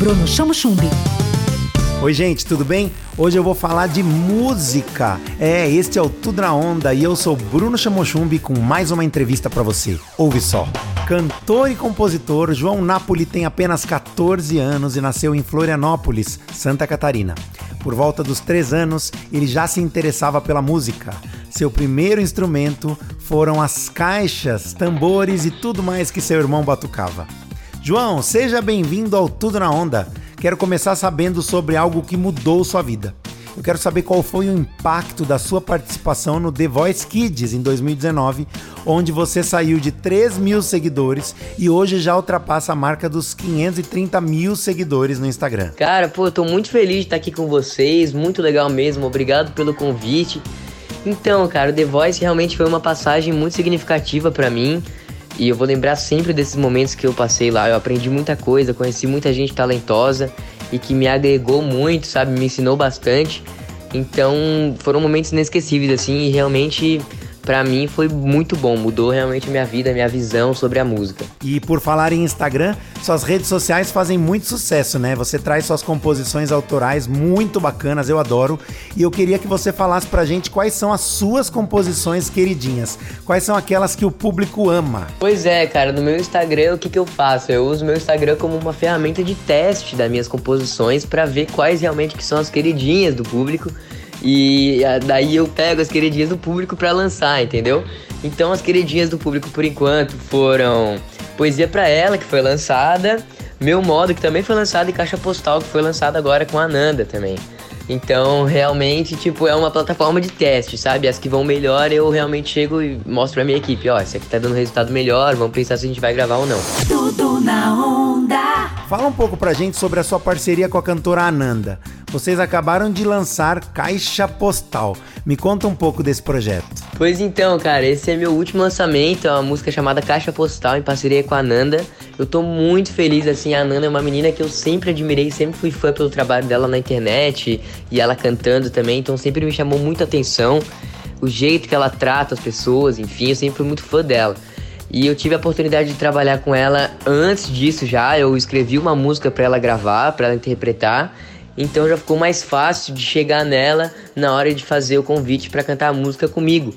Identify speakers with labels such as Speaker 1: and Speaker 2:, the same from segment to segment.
Speaker 1: Bruno Chamo Chumbi.
Speaker 2: Oi, gente, tudo bem? Hoje eu vou falar de música. É, este é o Tudo na Onda e eu sou Bruno Chamochumbi com mais uma entrevista para você. Ouve só. Cantor e compositor João Napoli tem apenas 14 anos e nasceu em Florianópolis, Santa Catarina. Por volta dos 3 anos, ele já se interessava pela música. Seu primeiro instrumento foram as caixas, tambores e tudo mais que seu irmão batucava. João, seja bem-vindo ao Tudo na Onda. Quero começar sabendo sobre algo que mudou sua vida. Eu quero saber qual foi o impacto da sua participação no The Voice Kids em 2019, onde você saiu de 3 mil seguidores e hoje já ultrapassa a marca dos 530 mil seguidores no Instagram.
Speaker 3: Cara, pô, eu tô muito feliz de estar aqui com vocês, muito legal mesmo, obrigado pelo convite. Então, cara, o The Voice realmente foi uma passagem muito significativa para mim. E eu vou lembrar sempre desses momentos que eu passei lá. Eu aprendi muita coisa, conheci muita gente talentosa e que me agregou muito, sabe? Me ensinou bastante. Então foram momentos inesquecíveis, assim, e realmente para mim foi muito bom, mudou realmente a minha vida, minha visão sobre a música.
Speaker 2: E por falar em Instagram, suas redes sociais fazem muito sucesso, né? Você traz suas composições autorais muito bacanas, eu adoro. E eu queria que você falasse pra gente quais são as suas composições queridinhas. Quais são aquelas que o público ama?
Speaker 3: Pois é, cara, no meu Instagram o que, que eu faço? Eu uso meu Instagram como uma ferramenta de teste das minhas composições para ver quais realmente que são as queridinhas do público e daí eu pego as queridinhas do público para lançar, entendeu? Então as queridinhas do público por enquanto foram Poesia para ela, que foi lançada, Meu Modo, que também foi lançado, e Caixa Postal, que foi lançada agora com a Nanda também. Então, realmente, tipo, é uma plataforma de teste, sabe? As que vão melhor, eu realmente chego e mostro pra minha equipe, ó, esse aqui tá dando resultado melhor, vamos pensar se a gente vai gravar ou não.
Speaker 1: Tudo na onda.
Speaker 2: Fala um pouco pra gente sobre a sua parceria com a cantora Ananda vocês acabaram de lançar Caixa Postal. Me conta um pouco desse projeto.
Speaker 3: Pois então, cara, esse é meu último lançamento, é uma música chamada Caixa Postal em parceria com a Nanda. Eu tô muito feliz, assim, a Nanda é uma menina que eu sempre admirei, sempre fui fã pelo trabalho dela na internet e ela cantando também, então sempre me chamou muita atenção. O jeito que ela trata as pessoas, enfim, eu sempre fui muito fã dela. E eu tive a oportunidade de trabalhar com ela antes disso já. Eu escrevi uma música para ela gravar, para ela interpretar. Então já ficou mais fácil de chegar nela na hora de fazer o convite para cantar a música comigo.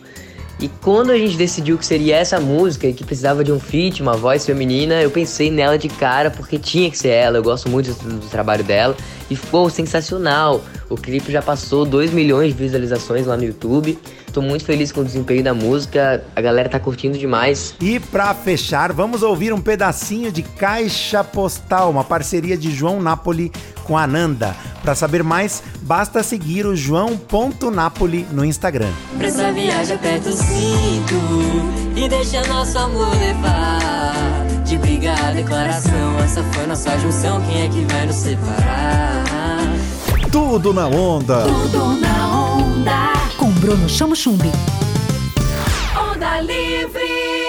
Speaker 3: E quando a gente decidiu que seria essa música e que precisava de um feat, uma voz feminina, eu pensei nela de cara porque tinha que ser ela. Eu gosto muito do, do trabalho dela e ficou sensacional. O clipe já passou 2 milhões de visualizações lá no YouTube. Tô muito feliz com o desempenho da música, a galera tá curtindo demais.
Speaker 2: E para fechar, vamos ouvir um pedacinho de Caixa Postal, uma parceria de João Napoli com a Nanda. Para saber mais, basta seguir o joão.napoli no Instagram.
Speaker 4: Pra essa viagem aperta o cinto e deixa nosso amor levar. De brigar, declaração, essa foi nossa junção, quem é que vai nos separar?
Speaker 2: Tudo na onda.
Speaker 1: Tudo na Bruno Chamo Chumbi.
Speaker 4: Onda Livre.